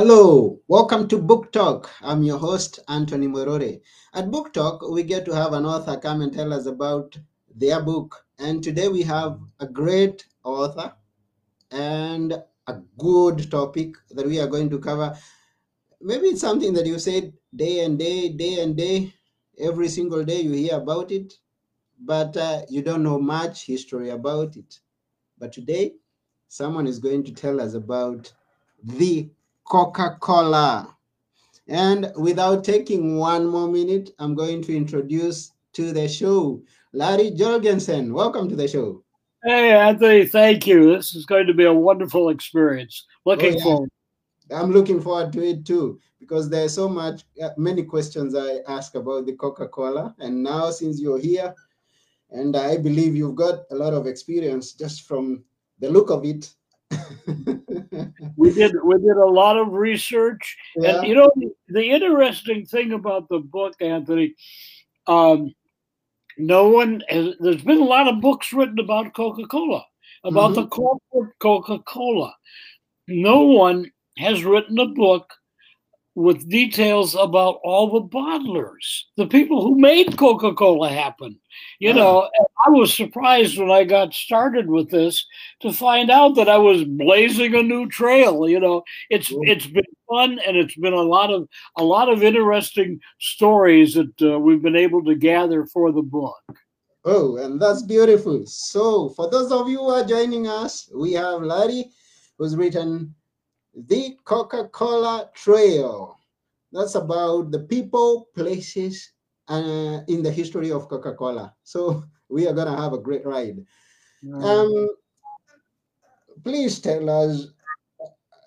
Hello, welcome to Book Talk. I'm your host, Anthony Morore. At Book Talk, we get to have an author come and tell us about their book. And today we have a great author and a good topic that we are going to cover. Maybe it's something that you said day and day, day and day, every single day you hear about it, but uh, you don't know much history about it. But today, someone is going to tell us about the Coca Cola. And without taking one more minute, I'm going to introduce to the show Larry Jorgensen. Welcome to the show. Hey, Anthony, thank you. This is going to be a wonderful experience. Looking oh, yeah. forward. I'm looking forward to it too because there's so much, uh, many questions I ask about the Coca Cola. And now, since you're here, and I believe you've got a lot of experience just from the look of it, we did we did a lot of research, yeah. and you know the, the, interesting thing about the book, Anthony. Um, no one has, there's been a lot of books written about Coca Cola, about mm-hmm. the corporate Coca Cola. No one has written a book with details about all the bottlers, the people who made Coca Cola happen. You know, I was surprised when I got started with this to find out that I was blazing a new trail. You know, it's it's been fun and it's been a lot of a lot of interesting stories that uh, we've been able to gather for the book. Oh, and that's beautiful. So, for those of you who are joining us, we have Larry, who's written the Coca Cola Trail. That's about the people, places, uh, in the history of Coca Cola. So we are going to have a great ride. Mm. Um, please tell us,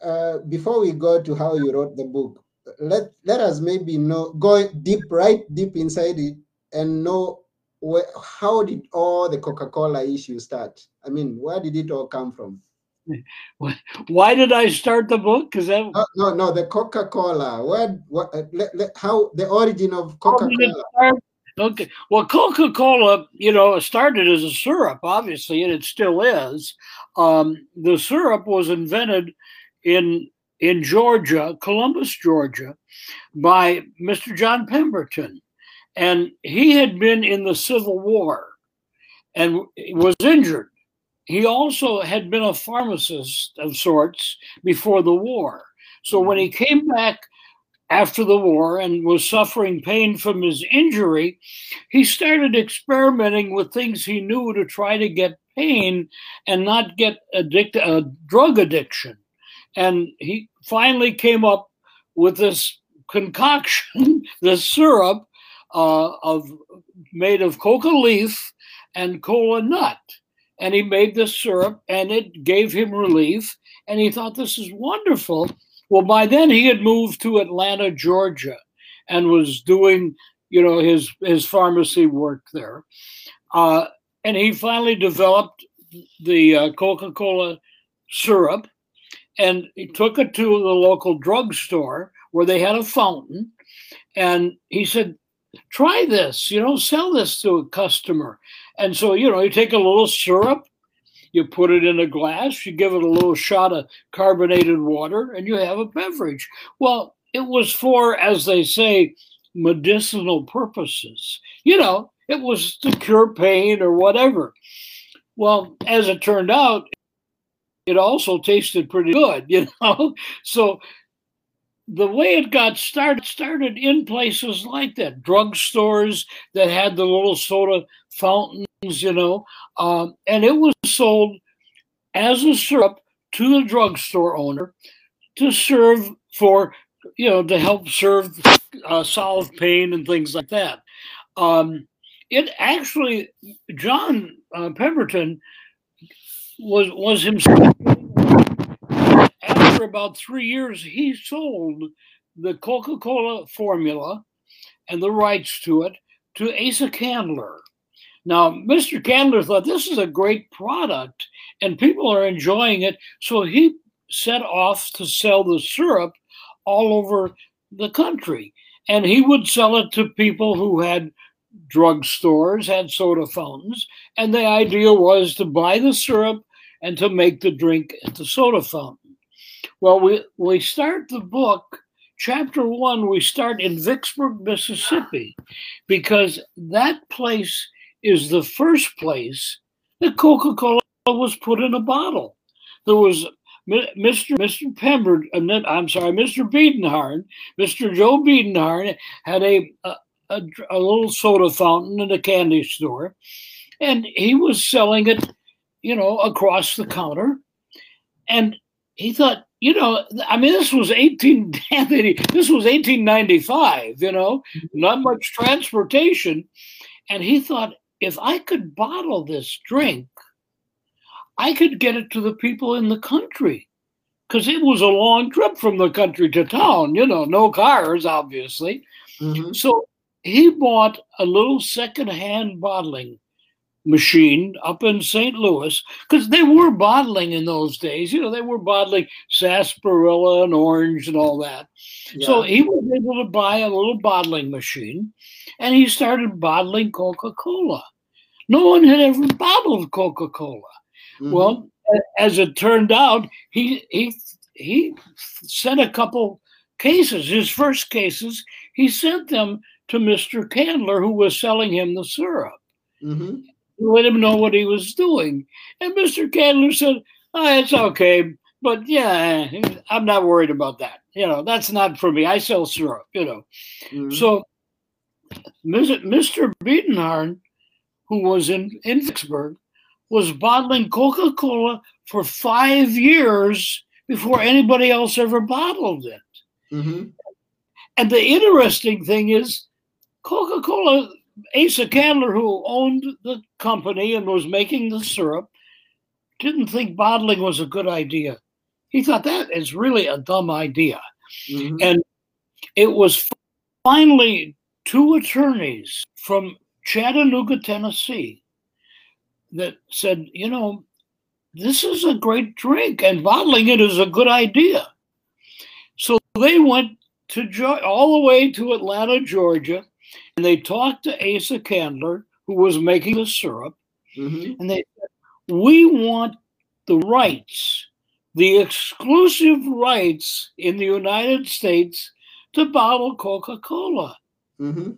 uh, before we go to how you wrote the book, let, let us maybe know, go deep, right deep inside it and know where, how did all the Coca Cola issue start? I mean, where did it all come from? Why did I start the book? Because that no, no, no, the Coca Cola. What, what, uh, let, let, how the origin of Coca Cola? Okay, well, Coca Cola, you know, started as a syrup, obviously, and it still is. Um, the syrup was invented in in Georgia, Columbus, Georgia, by Mr. John Pemberton, and he had been in the Civil War and was injured he also had been a pharmacist of sorts before the war. So when he mm-hmm. came back after the war and was suffering pain from his injury, he started experimenting with things he knew to try to get pain and not get addicted a uh, drug addiction. And he finally came up with this concoction, this syrup uh, of made of coca leaf and cola nut and he made this syrup and it gave him relief and he thought this is wonderful. Well by then he had moved to atlanta georgia and was doing you know his his pharmacy work there. Uh, and he finally developed the uh, coca-cola syrup and he took it to the local drugstore where they had a fountain and he said try this you know sell this to a customer and so, you know, you take a little syrup, you put it in a glass, you give it a little shot of carbonated water, and you have a beverage. Well, it was for, as they say, medicinal purposes. You know, it was to cure pain or whatever. Well, as it turned out, it also tasted pretty good, you know. So the way it got started started in places like that drugstores that had the little soda fountains you know um, and it was sold as a syrup to the drugstore owner to serve for you know to help serve uh, solve pain and things like that. Um, it actually john uh, pemberton was was himself about three years, he sold the Coca Cola formula and the rights to it to Asa Candler. Now, Mr. Candler thought this is a great product and people are enjoying it. So he set off to sell the syrup all over the country. And he would sell it to people who had drugstores, had soda fountains. And the idea was to buy the syrup and to make the drink at the soda fountain. Well, we, we start the book, chapter one, we start in Vicksburg, Mississippi, because that place is the first place that Coca Cola was put in a bottle. There was Mr. Mr. Uh, I'm sorry, Mr. Biedenharn, Mr. Joe Biedenharn had a, a, a, a little soda fountain in a candy store, and he was selling it, you know, across the counter. And he thought, you know, I mean, this was 18, this was 1895, you know, not much transportation. And he thought, if I could bottle this drink, I could get it to the people in the country because it was a long trip from the country to town, you know, no cars, obviously. Mm-hmm. So he bought a little secondhand bottling machine up in St. Louis because they were bottling in those days. You know, they were bottling sarsaparilla and orange and all that. Yeah. So he was able to buy a little bottling machine and he started bottling Coca Cola. No one had ever bottled Coca Cola. Mm-hmm. Well, as it turned out, he he he sent a couple cases. His first cases, he sent them to Mr. Candler, who was selling him the syrup. Mm-hmm. Let him know what he was doing, and Mr. Candler said, oh, "It's okay, but yeah, I'm not worried about that. You know, that's not for me. I sell syrup. You know." Mm-hmm. So, Mr. Biedenharn, who was in in Vicksburg, was bottling Coca Cola for five years before anybody else ever bottled it. Mm-hmm. And the interesting thing is, Coca Cola, Asa Candler, who owned the company and was making the syrup, didn't think bottling was a good idea. He thought that is really a dumb idea. Mm-hmm. And it was finally two attorneys from Chattanooga, Tennessee, that said, you know, this is a great drink and bottling it is a good idea. So they went to all the way to Atlanta, Georgia, and they talked to Asa Candler, who was making the syrup, mm-hmm. and they said, "We want the rights, the exclusive rights in the United States to bottle Coca-Cola." Mm-hmm.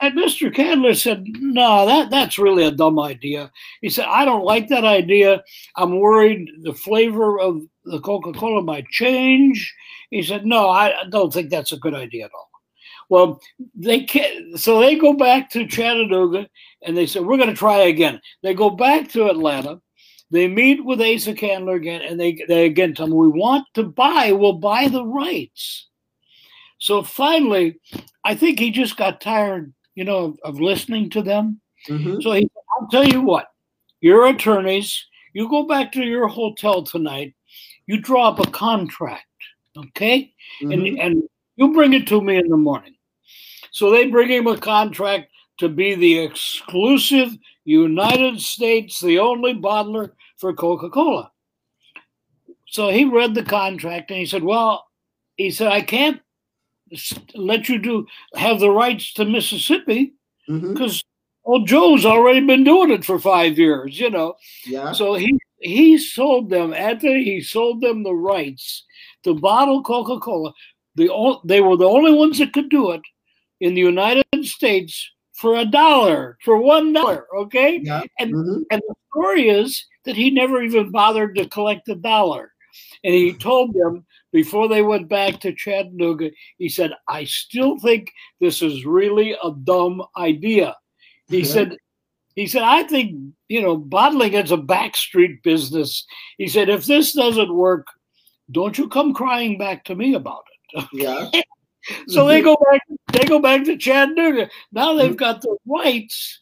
And Mr. Candler said, No, that, that's really a dumb idea. He said, I don't like that idea. I'm worried the flavor of the Coca Cola might change. He said, No, I don't think that's a good idea at all. Well, they can't, so they go back to Chattanooga and they said, We're going to try again. They go back to Atlanta. They meet with Asa Candler again, and they, they again tell them, We want to buy, we'll buy the rights. So finally, I think he just got tired you know, of, of listening to them. Mm-hmm. So he, I'll tell you what, your attorneys, you go back to your hotel tonight, you draw up a contract, okay? Mm-hmm. And, and you bring it to me in the morning. So they bring him a contract to be the exclusive United States, the only bottler for Coca Cola. So he read the contract and he said, Well, he said, I can't let you do have the rights to Mississippi because mm-hmm. old Joe's already been doing it for five years, you know. Yeah. So he he sold them after he sold them the rights to bottle Coca Cola. The they were the only ones that could do it in the United States for a dollar, for one dollar. Okay. Yeah. And mm-hmm. and the story is that he never even bothered to collect a dollar, and he told them before they went back to Chattanooga, he said, I still think this is really a dumb idea. He yeah. said, he said, I think, you know, bottling is a backstreet business. He said, if this doesn't work, don't you come crying back to me about it. Yeah. So they go back, they go back to Chattanooga. Now they've got the rights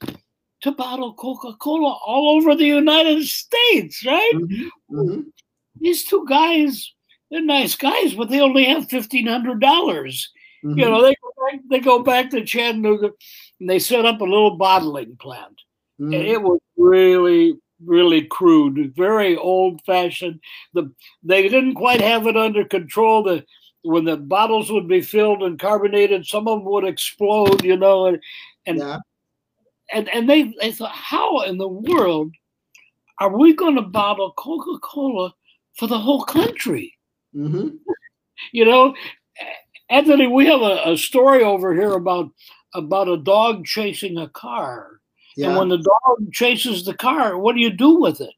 to bottle Coca-Cola all over the United States, right? Mm-hmm. Mm-hmm. These two guys they're nice guys, but they only have fifteen hundred dollars. Mm-hmm. You know, they go back, they go back to Chattanooga and they set up a little bottling plant. Mm. It was really, really crude, very old fashioned. The they didn't quite have it under control. The when the bottles would be filled and carbonated, some of them would explode, you know, and and yeah. and, and they, they thought, how in the world are we going to bottle Coca Cola for the whole country? Mm-hmm. You know, Anthony, we have a, a, story over here about about a dog chasing a car, yeah. and when the dog chases the car, what do you do with it?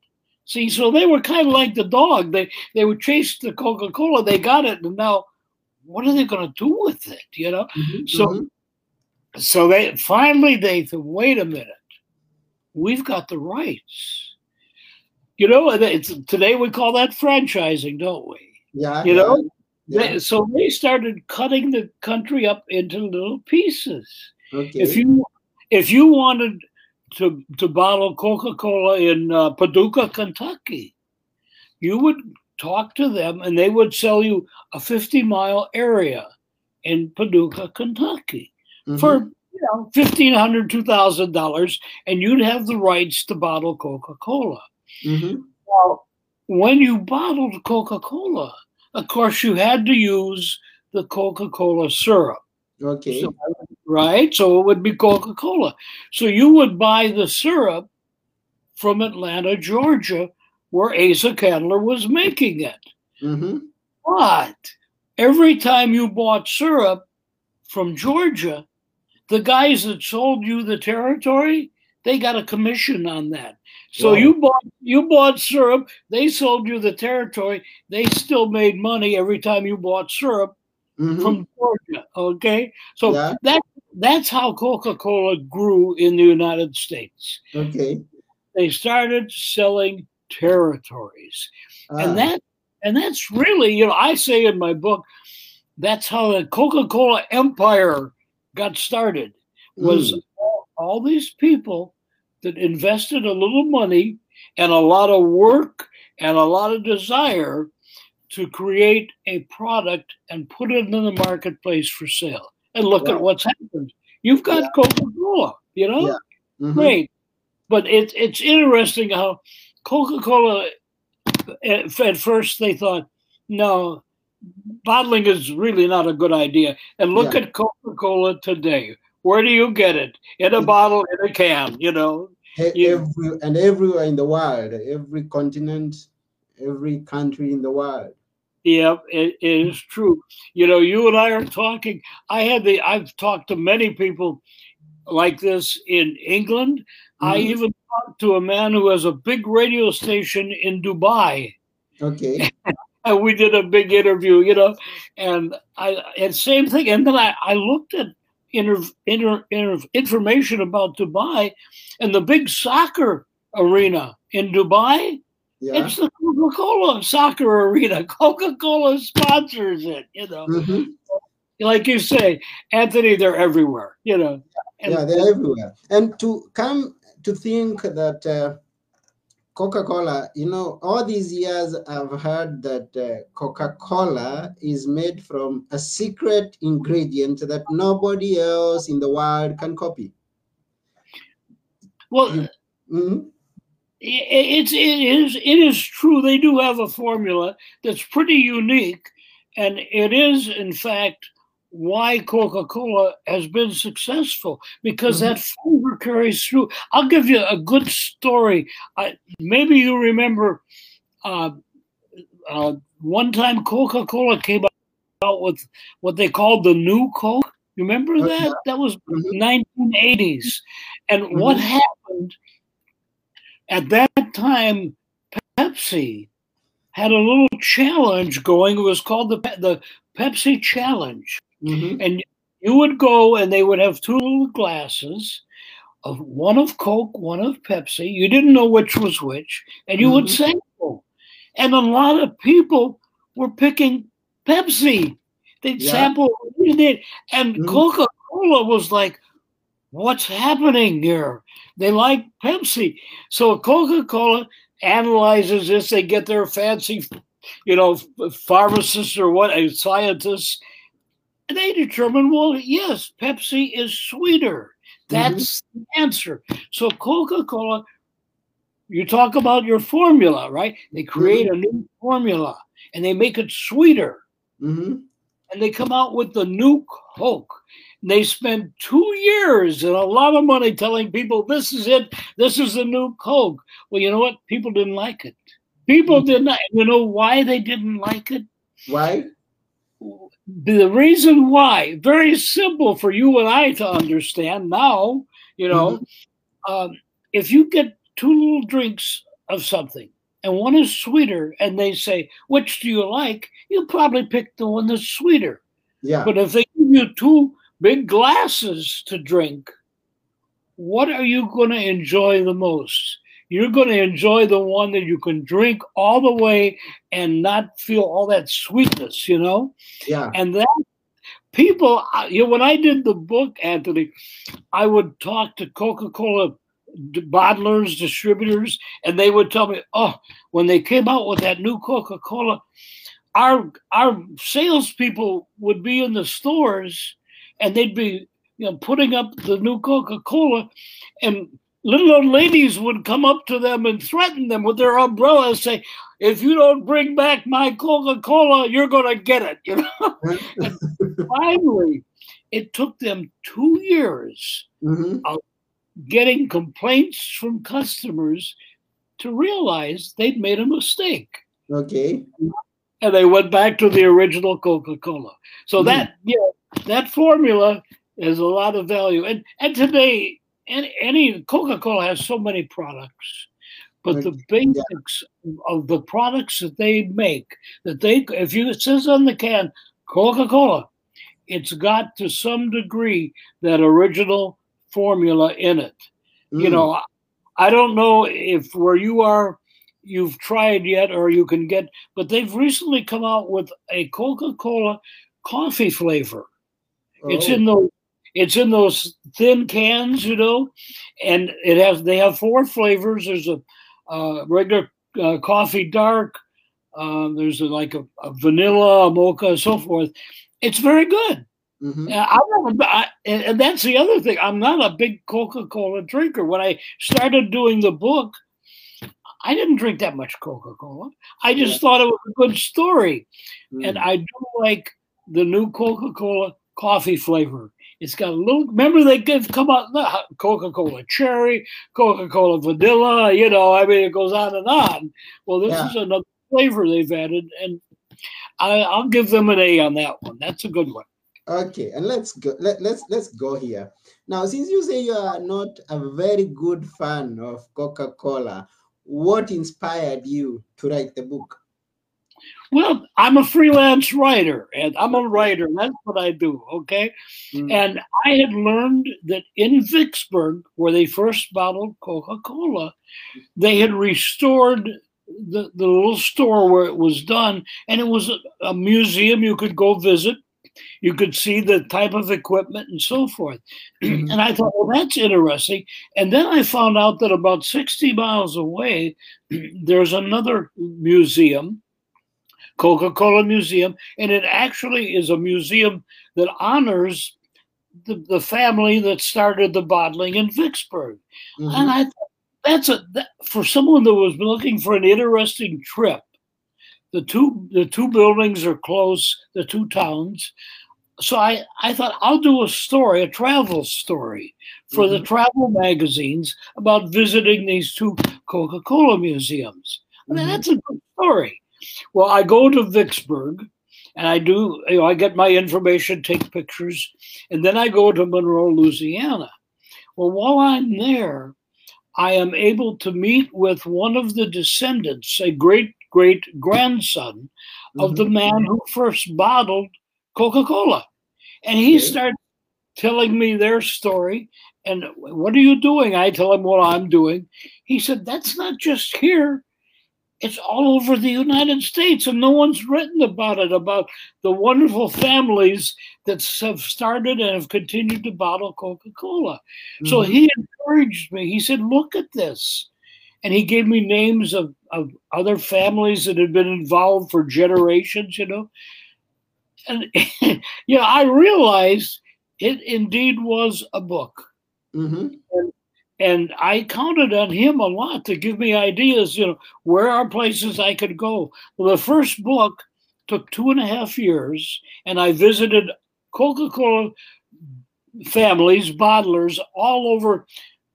See, so they were kind of like the dog. They they would chase the Coca Cola. They got it, and now what are they going to do with it? You know, mm-hmm, so mm-hmm. so they finally they said, wait a minute, we've got the rights. You know, it's, today we call that franchising, don't we? Yeah. You know, yeah. They, so they started cutting the country up into little pieces. Okay. If you if you wanted to to bottle Coca Cola in uh, Paducah, Kentucky, you would talk to them and they would sell you a 50 mile area in Paducah, Kentucky mm-hmm. for you know $1,500, $2,000, and you'd have the rights to bottle Coca Cola. Mm-hmm. Well, when you bottled Coca Cola, of course, you had to use the Coca Cola syrup. Okay. So, right? So it would be Coca Cola. So you would buy the syrup from Atlanta, Georgia, where Asa Candler was making it. Mm-hmm. But every time you bought syrup from Georgia, the guys that sold you the territory, they got a commission on that. So wow. you bought you bought syrup, they sold you the territory, they still made money every time you bought syrup mm-hmm. from Georgia. Okay. So yeah. that that's how Coca-Cola grew in the United States. Okay. They started selling territories. Ah. And that and that's really, you know, I say in my book, that's how the Coca-Cola empire got started. Was Mm. all, all these people that invested a little money and a lot of work and a lot of desire to create a product and put it in the marketplace for sale. And look Wow. at what's happened. You've got Yeah. Coca-Cola, you know? Yeah. Mhm. Great. But it, it's interesting how Coca Cola, at, at first, they thought, no, bottling is really not a good idea. And look Yeah. at Coca Cola today. Where do you get it? In a bottle, in a can, you know? You- Every, and everywhere in the world, every continent, every country in the world. Yeah, it, it is true. You know, you and I are talking. I had the, I've talked to many people like this in England. I Mhm. even talked to a man who has a big radio station in Dubai. Okay. and we did a big interview, you know, and I and same thing. And then I, I looked at inter, inter, inter, information about Dubai and the big soccer arena in Dubai. Yeah. It's the Coca Cola soccer arena. Coca Cola sponsors it, you know. Mhm. Like you say, Anthony, they're everywhere, you know. And- yeah, they're everywhere. And to come to think that uh, Coca Cola, you know, all these years I've heard that uh, Coca Cola is made from a secret ingredient that nobody else in the world can copy. well, Mhm. It's it is it is true they do have a formula that's pretty unique and it is in fact why coca-cola has been successful because Mhm. that flavor carries through i'll give you a good story I, maybe you remember uh, uh, one time coca-cola came out with what they called the new coke you remember Oh, that that was Mhm. 1980s and what Mhm. happened at that time, Pepsi had a little challenge going. It was called the the Pepsi Challenge, Mhm. and you would go and they would have two little glasses of one of Coke, one of Pepsi. You didn't know which was which, and you would Mhm. sample. And a lot of people were picking Pepsi. They'd Yeah. sample what you did, and Mhm. Coca Cola was like, "What's happening here?" They like Pepsi. So Coca Cola analyzes this. They get their fancy, you know, pharmacists or what, uh, scientists. They determine, well, yes, Pepsi is sweeter. That's mm-hmm. the answer. So Coca Cola, you talk about your formula, right? They create mm-hmm. a new formula and they make it sweeter. Mm-hmm. And they come out with the new Coke. And They spend two years and a lot of money telling people this is it, this is the new Coke. Well, you know what? People didn't like it. People mm-hmm. did not. You know why they didn't like it? Why? The reason why, very simple for you and I to understand now, you know, mm-hmm. um, if you get two little drinks of something and one is sweeter and they say, which do you like? You'll probably pick the one that's sweeter. Yeah. But if they give you two big glasses to drink, what are you going to enjoy the most? You're going to enjoy the one that you can drink all the way and not feel all that sweetness, you know? Yeah. And that people, you know, when I did the book, Anthony, I would talk to Coca Cola bottlers, distributors, and they would tell me, oh, when they came out with that new Coca Cola, our our salespeople would be in the stores and they'd be you know putting up the new Coca-Cola and little old ladies would come up to them and threaten them with their umbrellas say if you don't bring back my Coca-Cola you're going to get it you know finally it took them 2 years mm-hmm. of getting complaints from customers to realize they'd made a mistake okay and they went back to the original Coca-Cola. So mm that yeah, that formula is a lot of value. And and today, any, any Coca-Cola has so many products, but the basics yeah. of the products that they make, that they if you it says on the can Coca-Cola, it's got to some degree that original formula in it. Mm. You know, I don't know if where you are you've tried yet or you can get, but they've recently come out with a Coca-Cola coffee flavor. Oh. It's in those it's in those thin cans, you know, and it has they have four flavors. There's a uh, regular uh, coffee dark. Uh, there's a, like a, a, vanilla, a mocha, and so forth. It's very good. Mm-hmm. I, I, and that's the other thing. I'm not a big Coca-Cola drinker. When I started doing the book, I didn't drink that much Coca Cola. I just yeah. thought it was a good story. Mm. And I do like the new Coca Cola coffee flavor. It's got a little, remember they give come out Coca Cola cherry, Coca Cola vanilla, you know, I mean, it goes on and on. Well, this yeah. is another flavor they've added, and I, I'll give them an A on that one. That's a good one. Okay, and let's go. Let, let's let's go here now. Since you say you are not a very good fan of Coca Cola, what inspired you to write the book? Well, I'm a freelance writer and I'm a writer. That's what I do. Okay. Mm. And I had learned that in Vicksburg, where they first bottled Coca Cola, they had restored the, the little store where it was done. And it was a, a museum you could go visit you could see the type of equipment and so forth. Mm-hmm. and I thought, well, that's interesting. And then I found out that about 60 miles away, there's another museum, Coca Cola Museum, and it actually is a museum that honors the, the family that started the bottling in Vicksburg. Mm-hmm. And I thought, that's a that, for someone that was looking for an interesting trip the two the two buildings are close, the two towns. So I, I thought I'll do a story, a travel story for mm-hmm. the travel magazines about visiting these two Coca-Cola museums. I mean, mm-hmm. that's a good story. Well, I go to Vicksburg and I do, you know, I get my information, take pictures, and then I go to Monroe, Louisiana. Well, while I'm there, I am able to meet with one of the descendants, a great great grandson mm-hmm. of the man who first bottled Coca Cola. And he okay. started telling me their story. And what are you doing? I tell him what I'm doing. He said, That's not just here, it's all over the United States. And no one's written about it, about the wonderful families that have started and have continued to bottle Coca Cola. Mm-hmm. So he encouraged me. He said, Look at this and he gave me names of, of other families that had been involved for generations, you know. And yeah, I realized it indeed was a book. Mm-hmm. And, and I counted on him a lot to give me ideas, you know, where are places I could go. Well, the first book took two and a half years, and I visited Coca Cola families, bottlers all over,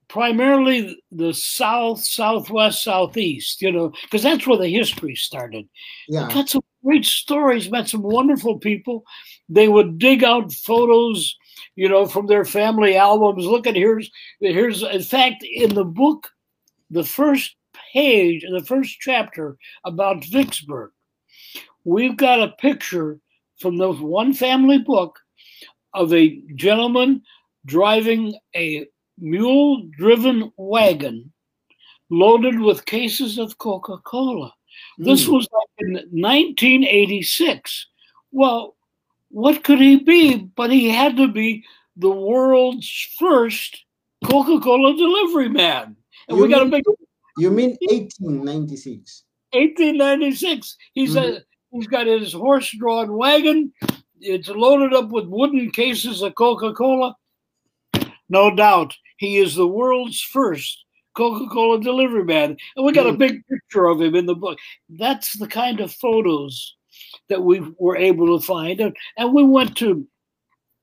primarily the south, southwest, southeast, you know, because that's where the history started. Yeah. Got some great stories, met some wonderful people. They would dig out photos, you know, from their family albums. Look at here's here's in fact in the book, the first page, the first chapter about Vicksburg, we've got a picture from the one family book of a gentleman driving a mule driven wagon loaded with cases of Coca Cola. This Mm. was like in 1986. Well, what could he be? But he had to be the world's first Coca Cola delivery man. And You we got a mean- big You mean 1896? 1896. He's a, he's got his horse-drawn wagon. It's loaded up with wooden cases of Coca-Cola. No doubt, he is the world's first Coca-Cola delivery man, and we got a Mm. big picture of him in the book. That's the kind of photos that we were able to find, and, and we went to,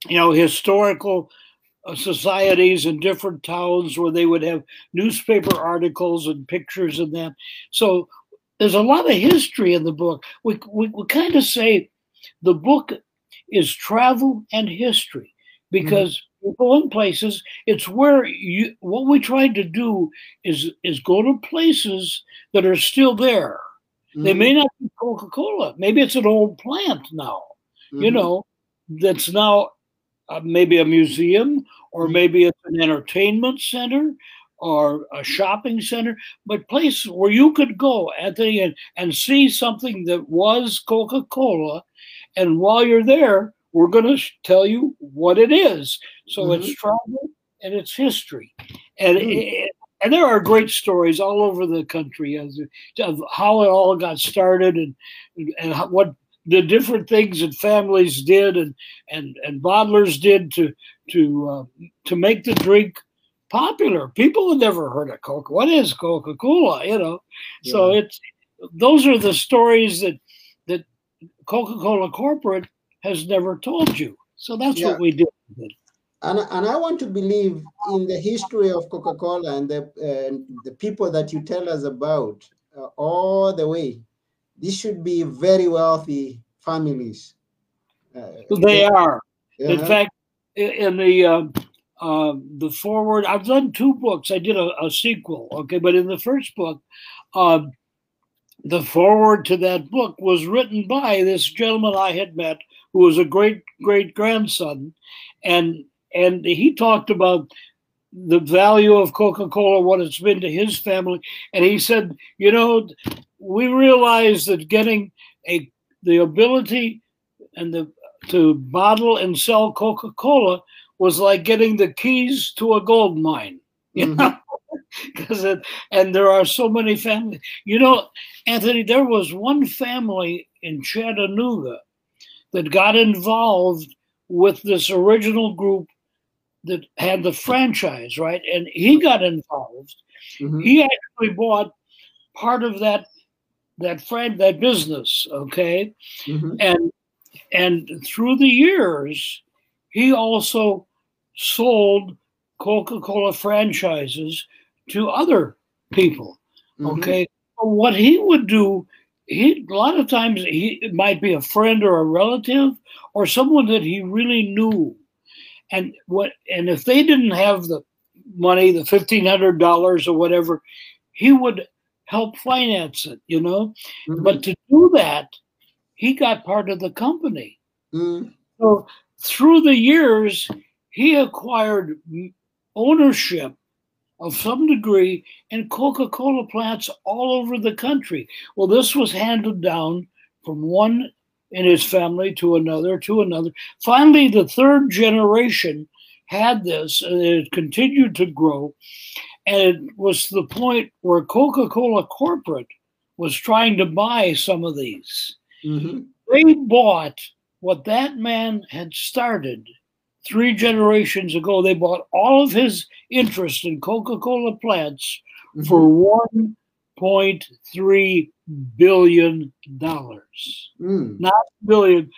you know, historical uh, societies in different towns where they would have newspaper articles and pictures of them. So there's a lot of history in the book. We, we, we kind of say the book is travel and history because people and places, it's where you, what we tried to do is, is go to places that are still there. They Mhm. may not be Coca Cola. Maybe it's an old plant now you Mhm. know, that's now uh, maybe a museum or Mhm. maybe it's an entertainment center or a shopping center, but place where you could go, Anthony, and, and see something that was Coca Cola. And while you're there, we're going to tell you what it is. So it's travel and it's history. And Mm. it, and there are great stories all over the country as, of how it all got started and and how, what the different things that families did and and and bottlers did to to uh, to make the drink popular. People had never heard of Coca. What is Coca Cola? You know, so it's those are the stories that that Coca Cola corporate has never told you. So that's Yeah. what we did. And, and I want to believe in the history of Coca Cola and the, uh, the people that you tell us about uh, all the way. These should be very wealthy families. Uh, They are. In uh-huh. fact, in the um uh, the foreword, I've done two books. I did a, a sequel, okay, but in the first book, um, the foreword to that book was written by this gentleman I had met, who was a great great grandson, and and he talked about the value of Coca Cola, what it's been to his family, and he said, you know, we realize that getting a the ability and the to bottle and sell Coca Cola was like getting the keys to a gold mine. You Mhm. know, because it and there are so many families. You know, Anthony, there was one family in Chattanooga that got involved with this original group that had the franchise, right? And he got involved. Mhm. He actually bought part of that that friend that business, okay? Mhm. and and through the years he also sold coca-cola franchises to other people Mhm. okay what he would do he a lot of times he it might be a friend or a relative or someone that he really knew and what and if they didn't have the money the $1500 or whatever he would help finance it you know Mhm. but to do that, he got part of the company. Mm. So through the years, he acquired ownership of some degree in Coca Cola plants all over the country. Well, this was handed down from one in his family to another to another. Finally, the third generation had this, and it continued to grow. And it was the point where Coca Cola corporate was trying to buy some of these Mhm. they bought what that man had started three generations ago, they bought all of his interest in Coca Cola plants Mhm. for $1.3 billion. Mm. Not billion,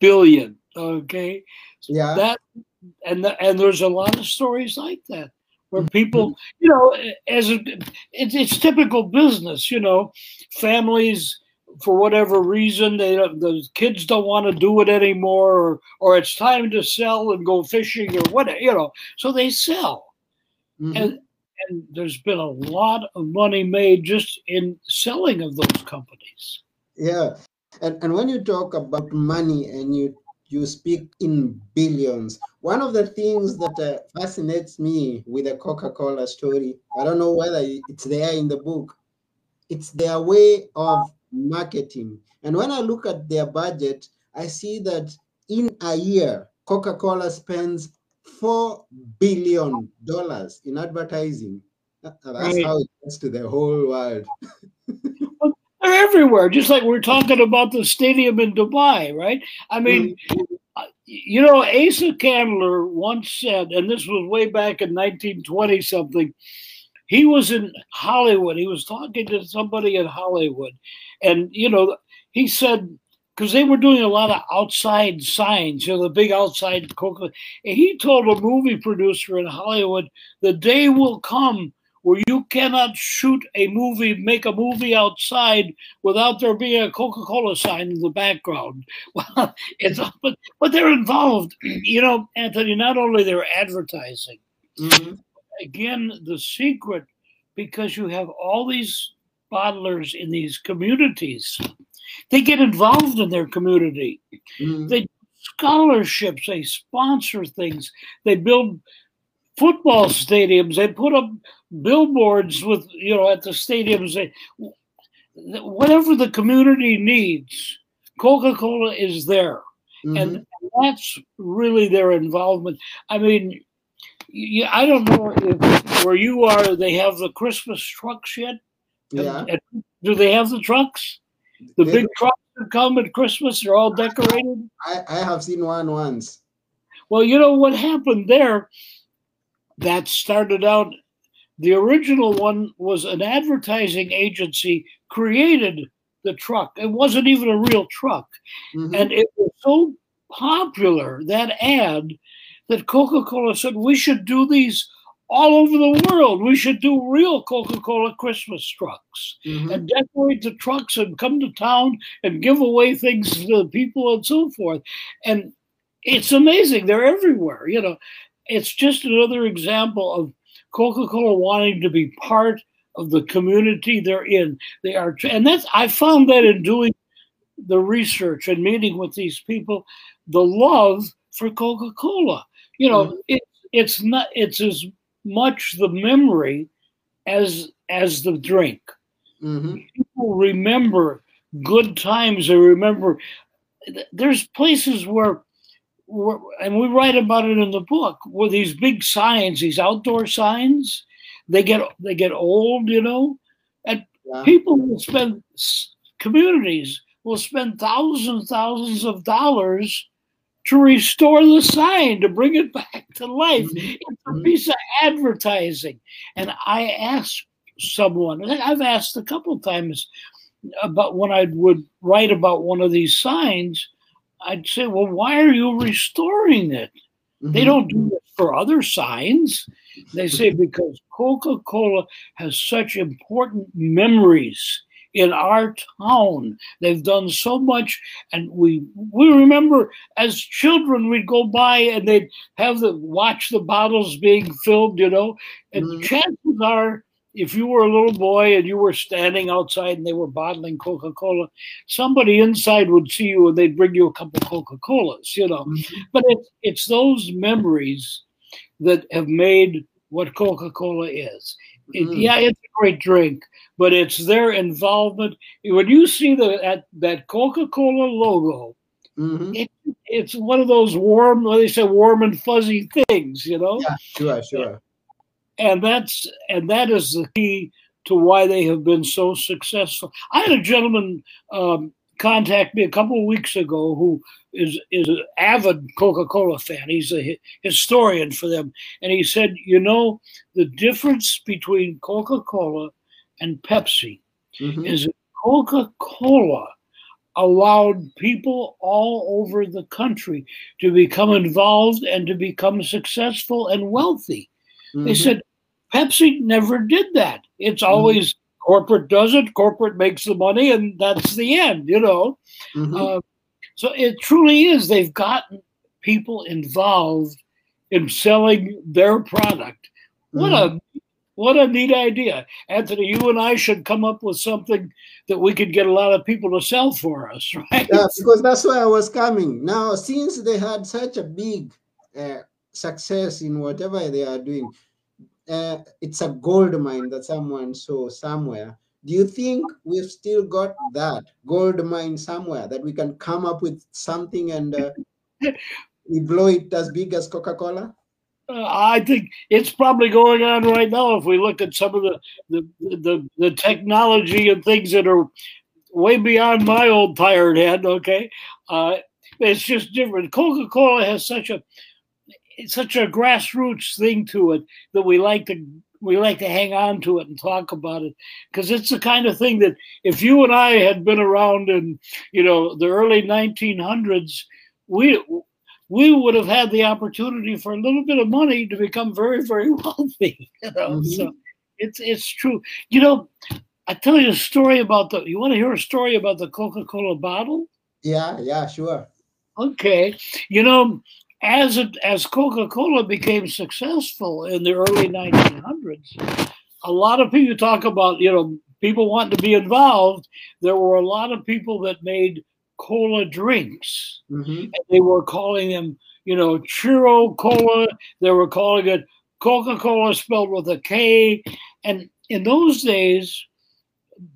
billion. Okay. Yeah. That and the, and there's a lot of stories like that where Mm-hmm. people, you know, as a, it's it's typical business, you know, families for whatever reason they don't, the kids don't want to do it anymore, or or it's time to sell and go fishing or whatever, you know, so they sell, Mhm. and and there's been a lot of money made just in selling of those companies. Yeah, and and when you talk about money and you you speak in billions, one of the things that uh, fascinates me with the Coca-Cola story, I don't know whether it's there in the book, it's their way of marketing. And when I look at their budget, I see that in a year, Coca-Cola spends four billion dollars in advertising. That's Right. how it gets to the whole world. They're everywhere, just like we're talking about the stadium in Dubai, right? I mean, uh, you know, Asa Candler once said, and this was way back in 1920 something. He was in Hollywood. He was talking to somebody in Hollywood, and you know, he said because they were doing a lot of outside signs, you know, the big outside Coca. And he told a movie producer in Hollywood, "The day will come." Where you cannot shoot a movie, make a movie outside without there being a Coca-Cola sign in the background. Well, it's but but they're involved. You know, Anthony. Not only they're advertising. Mhm. Again, the secret, because you have all these bottlers in these communities, they get involved in their community. Mhm. They scholarships. They sponsor things. They build football stadiums. They put up billboards with you know at the stadiums. They, whatever the community needs, Coca Cola is there, Mhm. and that's really their involvement. I mean, you, I don't know if where you are, they have the Christmas trucks yet. yeah. And do they have the trucks? The They big trucks that come at Christmas, they're all decorated. I, I have seen one once. Well, you know what happened there? That started out. The original one was an advertising agency created the truck. It wasn't even a real truck, Mhm. and it was so popular that ad that Coca-Cola said we should do these all over the world. We should do real Coca-Cola Christmas trucks Mhm. and decorate the trucks and come to town and give away things to the people and so forth. And it's amazing. They're everywhere. You know, it's just another example of Coca Cola wanting to be part of the community they're in. They are, and that's, I found that in doing the research and meeting with these people, the love for Coca Cola. You know, it, it's not, it's as much the memory as as the drink Mhm. people remember good times. They remember. There's places where, where, and we write about it in the book, where these big signs, these outdoor signs, they get they get old, you know, and Yeah. people will spend communities will spend thousands thousands of dollars to restore the sign to bring it back to life Mhm. it's a Mhm. piece of advertising and i asked someone i've asked a couple times about when i would write about one of these signs i'd say well why are you restoring it they Mhm. don't do it for other signs. They say because Coca Cola has such important memories in our town. They've done so much, and we we remember as children we'd go by and they'd have the watch the bottles being filled, you know. And Mhm. chances are, if you were a little boy and you were standing outside and they were bottling Coca Cola, somebody inside would see you and they'd bring you a couple Coca Colas, you know Mhm. but it's it's those memories that have made what Coca-Cola is. It, Mhm. Yeah, it's a great drink, but it's their involvement. When you see the that, that Coca-Cola logo, Mhm. it, it's one of those warm, what they say, warm and fuzzy things, you know. Yeah, sure, sure. And that's and that is the key to why they have been so successful. I had a gentleman um, contact me a couple of weeks ago who is is an avid Coca-Cola fan. He's a historian for them, and he said, you know, the difference between Coca-Cola and Pepsi Mhm. is Coca-Cola allowed people all over the country to become involved and to become successful and wealthy. They Mhm. said Pepsi never did that. It's always corporate does it, corporate makes the money, and that's the end, you know. Mhm. Uh, so it truly is. They've gotten people involved in selling their product. What a what a neat idea, Anthony. You and I should come up with something that we could get a lot of people to sell for us, right? Yeah, because that's why I was coming. Now, since they had such a big uh, success in whatever they are doing, uh, it's a gold mine that someone saw somewhere. Do you think we've still got that gold mine somewhere that we can come up with something and uh, we blow it as big as Coca Cola? Uh, I think it's probably going on right now. If we look at some of the the, the the technology and things that are way beyond my old tired head, okay, uh, it's just different. Coca Cola has such a it's such a grassroots thing to it that we like to we like to hang on to it and talk about it because it's the kind of thing that if you and I had been around in you know the early 1900s, we we would have had the opportunity for a little bit of money to become very, very wealthy. You know, Mhm. so it's it's true. You know, I tell you a story about the. You want to hear a story about the Coca-Cola bottle? Yeah, yeah, sure. Okay, you know, as it as Coca-Cola became successful in the early 1900s, a lot of people talk about you know people wanting to be involved. There were a lot of people that made cola drinks hmm and they were calling them, you know, churro cola. They were calling it Coca Cola spelled with a K. And in those days,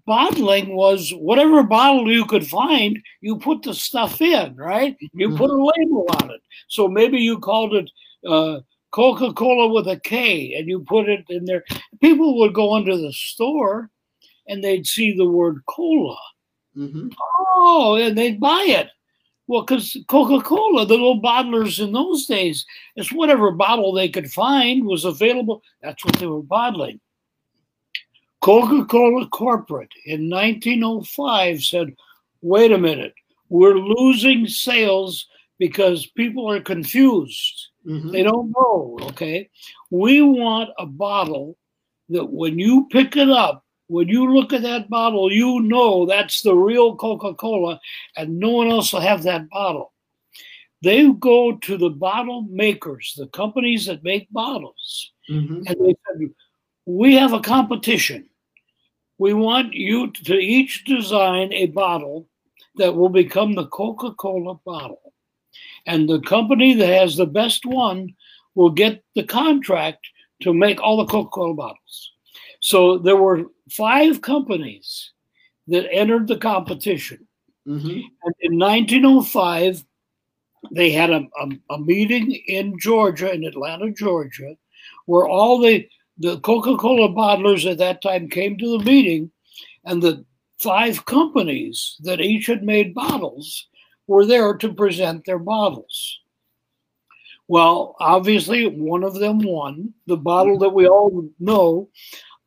bottling was whatever bottle you could find, you put the stuff in, right? You put a label on it. So maybe you called it uh, Coca Cola with a K and you put it in there. People would go into the store and they'd see the word cola. hmm Oh, and they'd buy it. Well, because Coca Cola, the little bottlers in those days, it's whatever bottle they could find was available. That's what they were bottling. Coca Cola Corporate in 1905 said, wait a minute, we're losing sales because people are confused. hmm They don't know, okay? We want a bottle that when you pick it up, when you look at that bottle, you know that's the real Coca Cola and no one else will have that bottle. They go to the bottle makers, the companies that make bottles, hmm and they said, We have a competition. We want you to each design a bottle that will become the Coca Cola bottle. And the company that has the best one will get the contract to make all the Coca Cola bottles. So there were five companies that entered the competition. hmm And in 1905, they had a, a, a meeting in Georgia, in Atlanta, Georgia, where all the, the Coca Cola bottlers at that time came to the meeting, and the five companies that each had made bottles were there to present their bottles. Well, obviously, one of them won the bottle that we all know,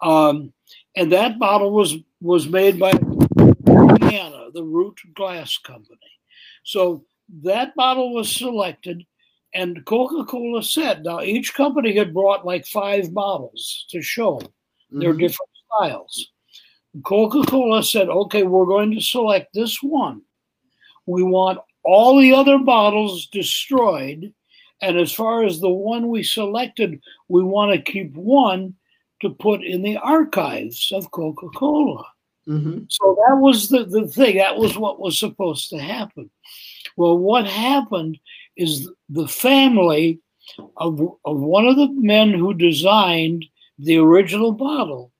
um, and that bottle was was made by Indiana, the Root Glass Company. So that bottle was selected, and Coca Cola said, now each company had brought like five bottles to show their Mhm. different styles. Coca Cola said, okay, we're going to select this one. We want all the other bottles destroyed. And as far as the one we selected, we want to keep one to put in the archives of Coca Cola. Mhm. So that was the, the thing. That was what was supposed to happen. Well, what happened is the family of, of one of the men who designed the original bottle,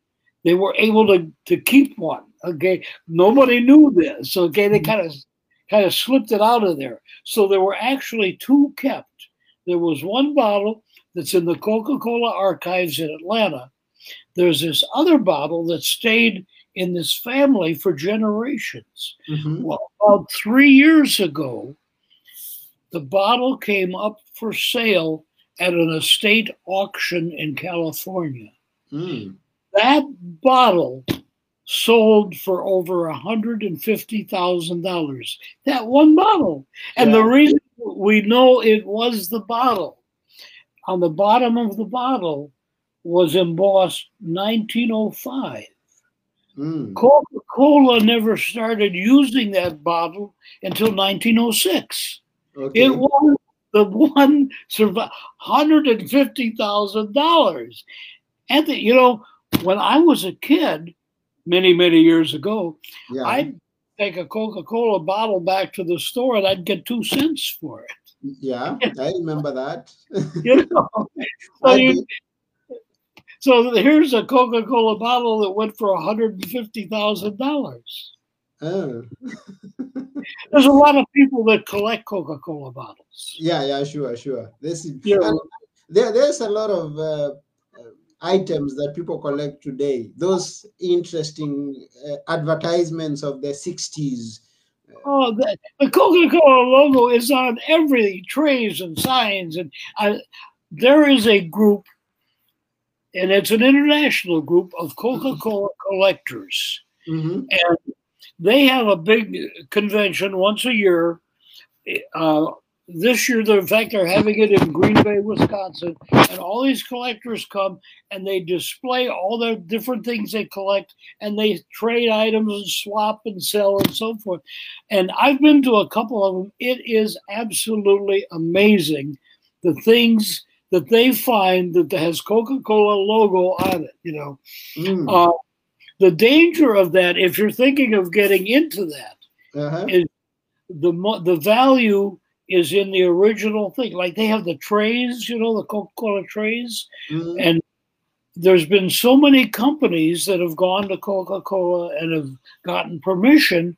they were able to, to keep one. Okay. Nobody knew this. Okay. They kind of kind of slipped it out of there. So there were actually two kept. There was one bottle that's in the Coca-Cola archives in Atlanta. There's this other bottle that stayed in this family for generations. Mhm. Well, about three years ago, the bottle came up for sale at an estate auction in California. Mm. That bottle sold for over $150,000. That one bottle. And the reason we know it was the bottle, on the bottom of the bottle was embossed 1905. Mm. Coca Cola never started using that bottle until 1906. Okay. It was the one survive hundred and fifty thousand dollars. And the, you know, when I was a kid, many many years ago, yeah. I'd take a Coca Cola bottle back to the store and I'd get two cents for it. yeah. I remember that. You know, so, you, so here's a Coca Cola bottle that went for hundred and fifty thousand dollars. Oh. There's a lot of people that collect Coca Cola bottles. Yeah, yeah, sure, sure. This is Yeah. there, there's a lot of uh, uh, items that people collect today. Those interesting uh, advertisements of the '60s. Oh, the, the Coca-Cola logo is on every trays and signs, and uh, there is a group, and it's an international group of Coca-Cola collectors, Mhm. and they have a big convention once a year. Uh, this year, they're, in fact, they're having it in Green Bay, Wisconsin, and all these collectors come and they display all the different things they collect, and they trade items and swap and sell and so forth. And I've been to a couple of them. It is absolutely amazing the things that they find that has Coca-Cola logo on it. You know, Mm. uh, the danger of that, if you're thinking of getting into that, Uh-huh. the the value is in the original thing. Like they have the trays, you know, the Coca-Cola trays, Mhm. and there's been so many companies that have gone to Coca-Cola and have gotten permission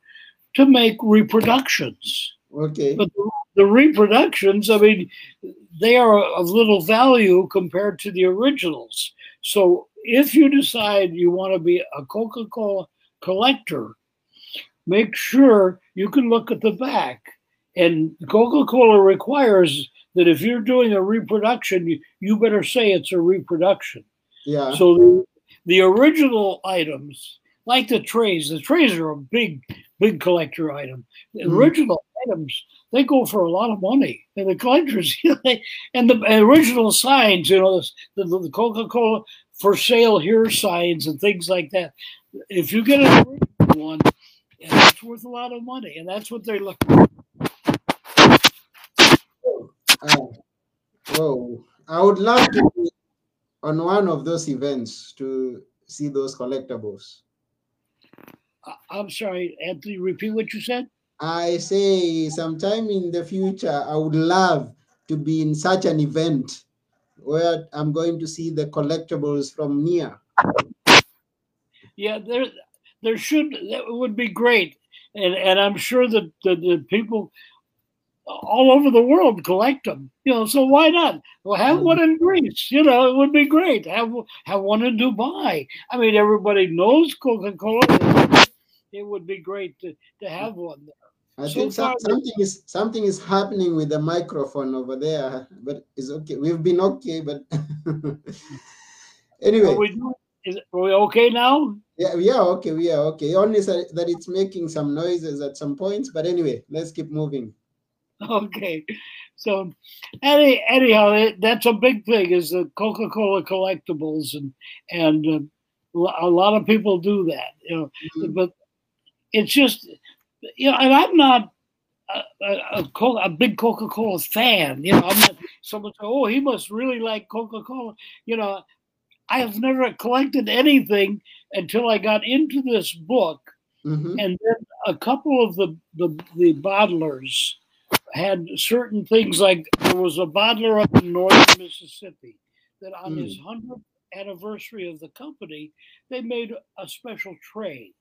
to make reproductions. Okay. But the, the reproductions, I mean, they are of little value compared to the originals. So if you decide you want to be a Coca Cola collector, make sure you can look at the back. And Coca Cola requires that if you're doing a reproduction, you, you better say it's a reproduction. Yeah. So the, the original items, like the trays, the trays are a big, big collector item. The Mhm. original items, they go for a lot of money. And the collectors, you know, they, and the original signs, you know, the, the, the Coca Cola for sale here signs and things like that. If you get an original one, yeah, it's worth a lot of money. And that's what they're looking for. Uh, oh, I would love to be on one of those events to see those collectibles. I'm sorry, Anthony, repeat what you said? I say sometime in the future, I would love to be in such an event where I'm going to see the collectibles from near. Yeah, there, there should that would be great, and and I'm sure that the, the people all over the world collect them. You know, so why not? Well, have one in Greece. You know, it would be great. Have have one in Dubai. I mean, everybody knows Coca Cola. It would be great to, to have one there. I So think some, something is something is happening with the microphone over there, but it's okay. We've been okay, but anyway, Are we, is, are we okay now? yeah, we are okay. We are okay. Only so that it's making some noises at some points, but anyway, let's keep moving. Okay, so any, anyhow, that's a big thing is the Coca Cola collectibles, and and uh, a lot of people do that, you know. Mhm. But it's just, you know, and I'm not a, a, a, big Coca Cola fan. You know, I'm not. Someone say, "Oh, he must really like Coca Cola." You know, I have never collected anything until I got into this book Mhm. and then a couple of the, the the bottlers had certain things like there was a bottler up in northern Mississippi that on his hundredth anniversary of the company they made a special tray.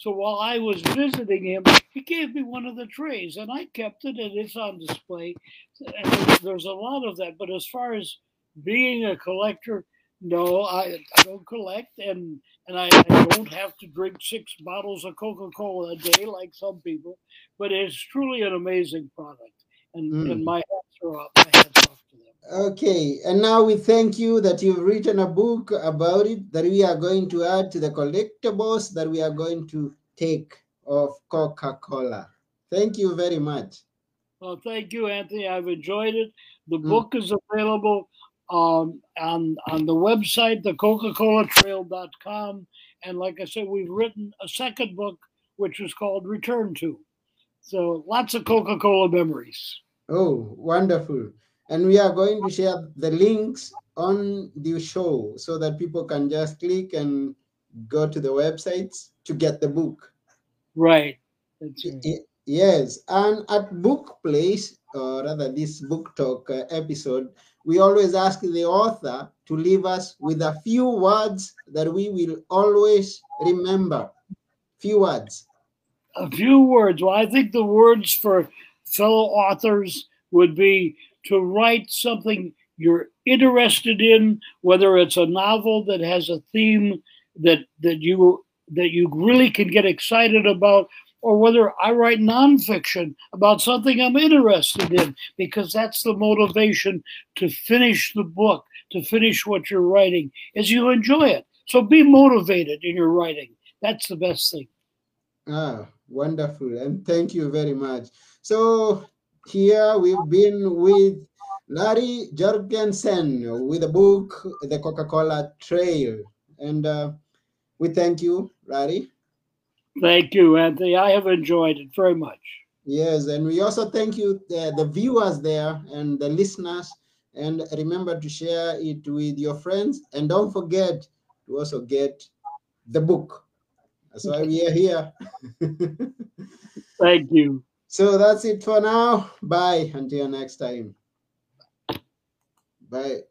So while I was visiting him, he gave me one of the trays, and I kept it, and it's on display. And there's, a lot of that. But as far as being a collector, No, I, I don't collect, and and I, I don't have to drink six bottles of Coca Cola a day like some people. But it's truly an amazing product, and Mm. and my hats are off. Okay, and now we thank you that you've written a book about it that we are going to add to the collectibles that we are going to take of Coca Cola. Thank you very much. Well, thank you, Anthony. I've enjoyed it. The Mm. book is available um, on on the website, the Coca-Cola-Trail.com, and like I said, we've written a second book which is called Return to. So lots of Coca-Cola memories. Oh, wonderful. And we are going to share the links on the show so that people can just click and go to the websites to get the book. Right. Right. Yes, and at Book Place, or rather this book talk uh, episode, we always ask the author to leave us with a few words that we will always remember. Few words. A few words. Well, I think the words for fellow authors would be to write something you're interested in, whether it's a novel that has a theme that that you that you really can get excited about, or whether I write nonfiction about something I'm interested in, because that's the motivation to finish the book, to finish what you're writing, is you enjoy it. So be motivated in your writing. That's the best thing. Ah, wonderful. And thank you very much. So here we've been with Larry Jorgensen with the book The Coca-Cola Trail. And uh, we thank you, Larry. Thank you, Anthony. I have enjoyed it very much. Yes, and we also thank you, the, the viewers there and the listeners. And remember to share it with your friends. And don't forget to also get the book. That's why we are here. Thank you. So that's it for now. Bye. Until next time. Bye.